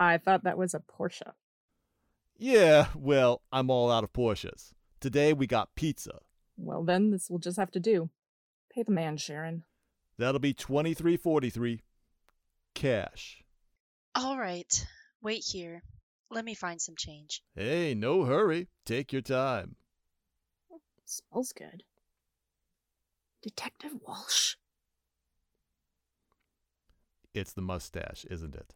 I thought that was a Porsche. Yeah, well, I'm all out of Porsches. Today we got pizza. Well, then, this will just have to do. Pay the man, Sharon. That'll be 2343 cash. All right. Wait here. Let me find some change. Hey, no hurry. Take your time. Smells good. Detective Walsh. It's the mustache, isn't it?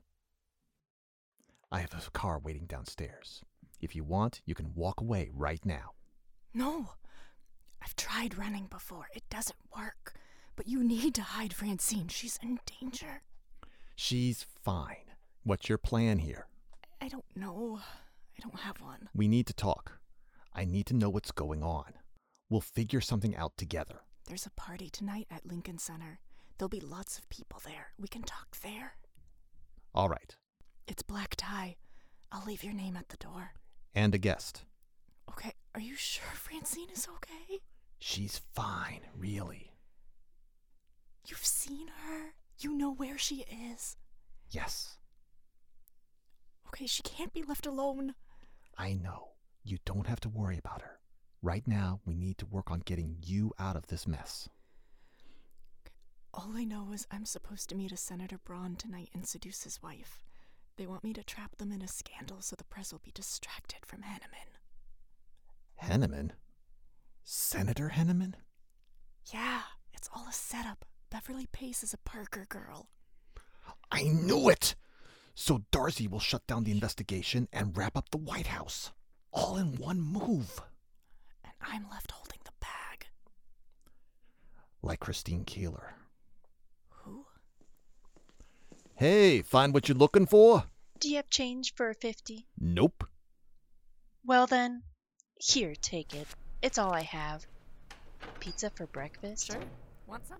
I have a car waiting downstairs. If you want, you can walk away right now. No. I've tried running before. It doesn't work. But you need to hide Francine. She's in danger. She's fine. What's your plan here? I don't know. I don't have one. We need to talk. I need to know what's going on. We'll figure something out together. There's a party tonight at Lincoln Center. There'll be lots of people there. We can talk there. All right. It's black tie. I'll leave your name at the door. And a guest. Okay, are you sure Francine is okay? She's fine, really. You've seen her. You know where she is. Yes, Okay, she can't be left alone. I know. You don't have to worry about her. Right now, we need to work on getting you out of this mess. All I know is I'm supposed to meet a Senator Braun tonight and seduce his wife. They want me to trap them in a scandal so the press will be distracted from Henneman. Henneman? Senator Henneman? Yeah, it's all a setup. Beverly Pace is a Parker girl. I knew it! So Darcy will shut down the investigation and wrap up the White House. All in one move. And I'm left holding the bag. Like Christine Keeler. Who? Hey, find what you're looking for? Do you have change for a 50? Nope. Well then, here, take it. It's all I have. Pizza for breakfast? Sure. Want some?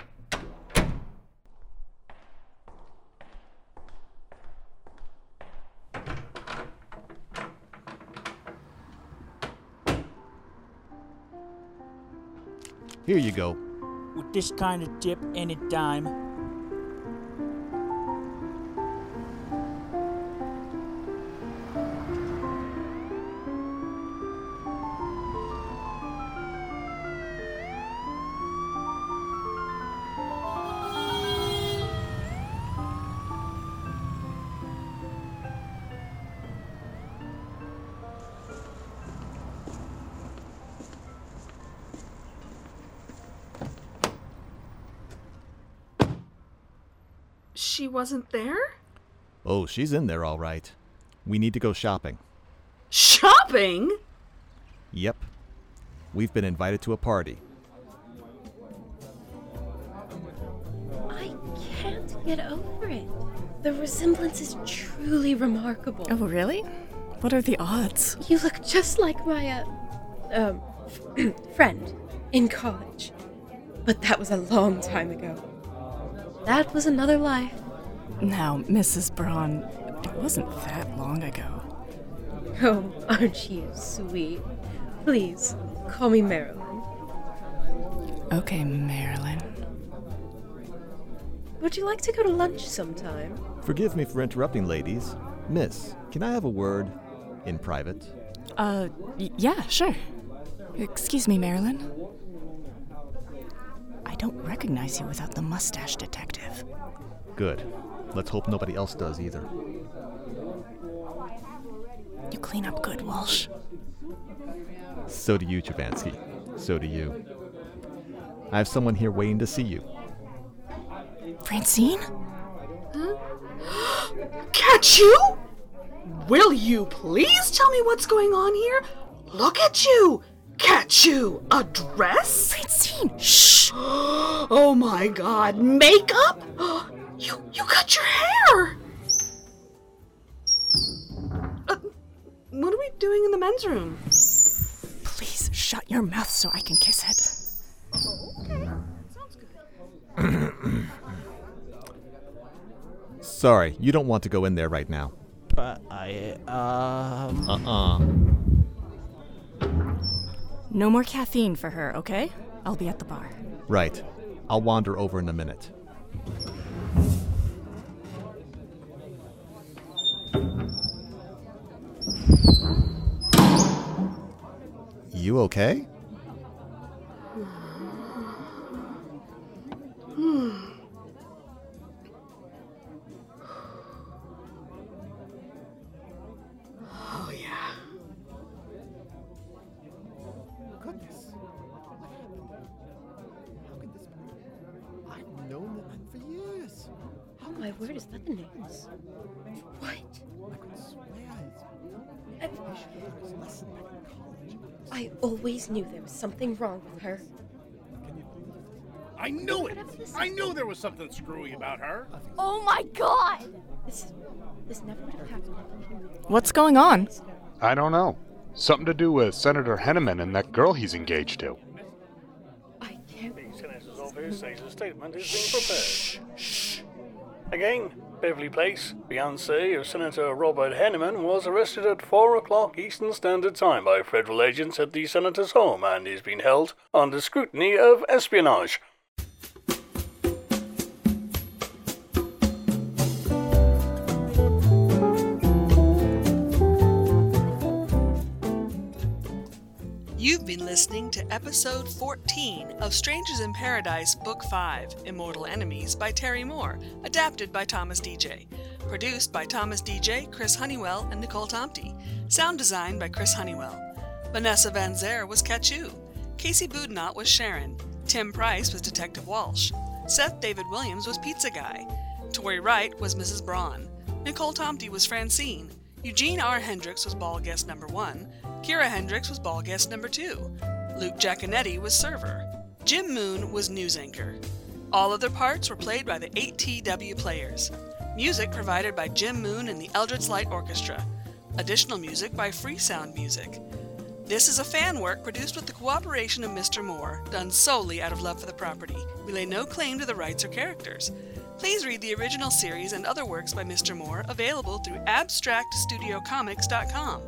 Here you go. With this kind of dip and a dime. She wasn't there? Oh, she's in there all right. We need to go shopping. Shopping? Yep. We've been invited to a party. I can't get over it. The resemblance is truly remarkable. Oh, really? What are the odds? You look just like my, uh, um, friend in college. But that was a long time ago. That was another life. Now, Mrs. Braun, it wasn't that long ago. Oh, aren't you sweet? Please, call me Marilyn. Okay, Marilyn. Would you like to go to lunch sometime? Forgive me for interrupting, ladies. Miss, can I have a word in private? Uh, y- yeah, sure. Excuse me, Marilyn. I don't recognize you without the mustache detective. Good. Let's hope nobody else does either. You clean up good, Walsh. So do you, Choovanski. So do you. I have someone here waiting to see you. Francine? Katchoo? Will you please tell me what's going on here? Look at you! Katchoo! A dress? Francine! Shh! Oh my god, makeup? You you cut your hair! Uh, what are we doing in the men's room? Please shut your mouth so I can kiss it. Okay, sounds good. Sorry, you don't want to go in there right now. But I, um. Uh uh No more caffeine for her, okay? I'll be at the bar. Right. I'll wander over in a minute. You okay? Word, is that the news? What? I could swear it's. I, I should have learned lesson back in college. I always knew there was something wrong with her. Can you believe it? I knew it! I knew there was something screwy about her. Oh my god! This, this never would have happened. What's going on? I don't know. Something to do with Senator Henneman and that girl he's engaged to. I can't. The Senator's office says a statement is being prepared. Shh. Again, Beverly Pace, fiancé of Senator Robert Henneman, was arrested at 4 o'clock Eastern Standard Time by federal agents at the Senator's home and is being held under scrutiny of espionage. Been listening to episode 14 of Strangers in Paradise, Book 5 Immortal Enemies by Terry Moore, adapted by Thomas Deja. Produced by Thomas Deja, Chris Honeywell, and Nicole Tomty. Sound design by Chris Honeywell. Vanessa Van Zer was Katchoo. Casey Boudinot was Sharon. Tim Price was Detective Walsh. Seth David Williams was Pizza Guy. Tori Wright was Mrs. Braun. Nicole Tomty was Francine. Eugene R. Hendricks was ball guest number one. Kira Hendricks was ball guest number two. Luke Giaconetti was server. Jim Moon was news anchor. All other parts were played by the 8TW players. Music provided by Jim Moon and the Eldritch Light Orchestra. Additional music by Freesound Music. This is a fan work produced with the cooperation of Mr. Moore, done solely out of love for the property. We lay no claim to the rights or characters. Please read the original series and other works by Mr. Moore available through abstractstudiocomics.com.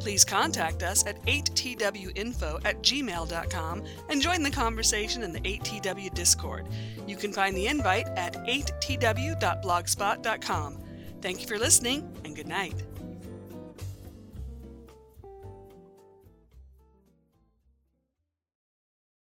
Please contact us at 8twinfo at gmail.com and join the conversation in the 8tw Discord. You can find the invite at 8tw.blogspot.com. Thank you for listening and good night.